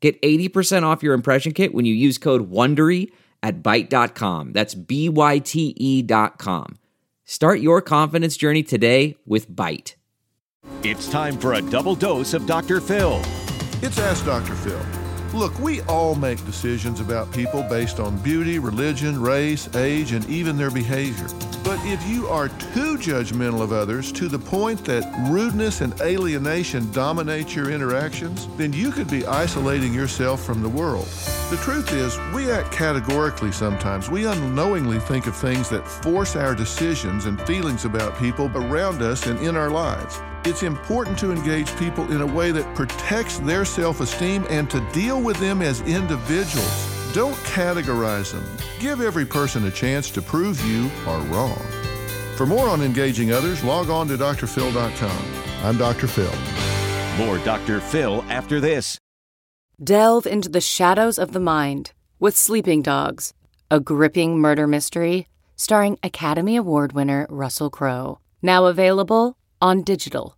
Get 80% off your impression kit when you use code WONDERY at Byte.com. That's B-Y-T-E dot com. Start your confidence journey today with Byte. It's time for a double dose of Dr. Phil. It's Ask Dr. Phil. Look, we all make decisions about people based on beauty, religion, race, age, and even their behavior. But if you are too judgmental of others to the point that rudeness and alienation dominate your interactions, then you could be isolating yourself from the world. The truth is, we act categorically sometimes. We unknowingly think of things that force our decisions and feelings about people around us and in our lives. It's important to engage people in a way that protects their self esteem and to deal with them as individuals. Don't categorize them. Give every person a chance to prove you are wrong. For more on engaging others, log on to drphil.com. I'm Dr. Phil. More Dr. Phil after this. Delve into the shadows of the mind with Sleeping Dogs, a gripping murder mystery starring Academy Award winner Russell Crowe. Now available on digital.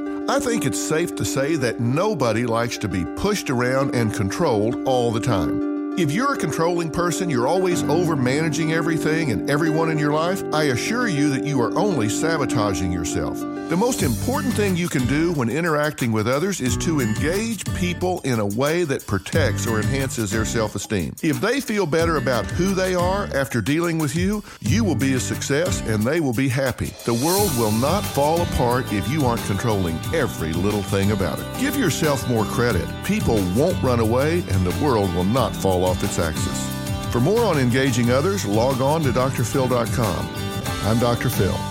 I think it's safe to say that nobody likes to be pushed around and controlled all the time. If you're a controlling person, you're always over managing everything and everyone in your life, I assure you that you are only sabotaging yourself. The most important thing you can do when interacting with others is to engage people in a way that protects or enhances their self esteem. If they feel better about who they are after dealing with you, you will be a success and they will be happy. The world will not fall apart if you aren't controlling every little thing about it. Give yourself more credit. People won't run away and the world will not fall off its axis. For more on engaging others, log on to drphil.com. I'm Dr. Phil.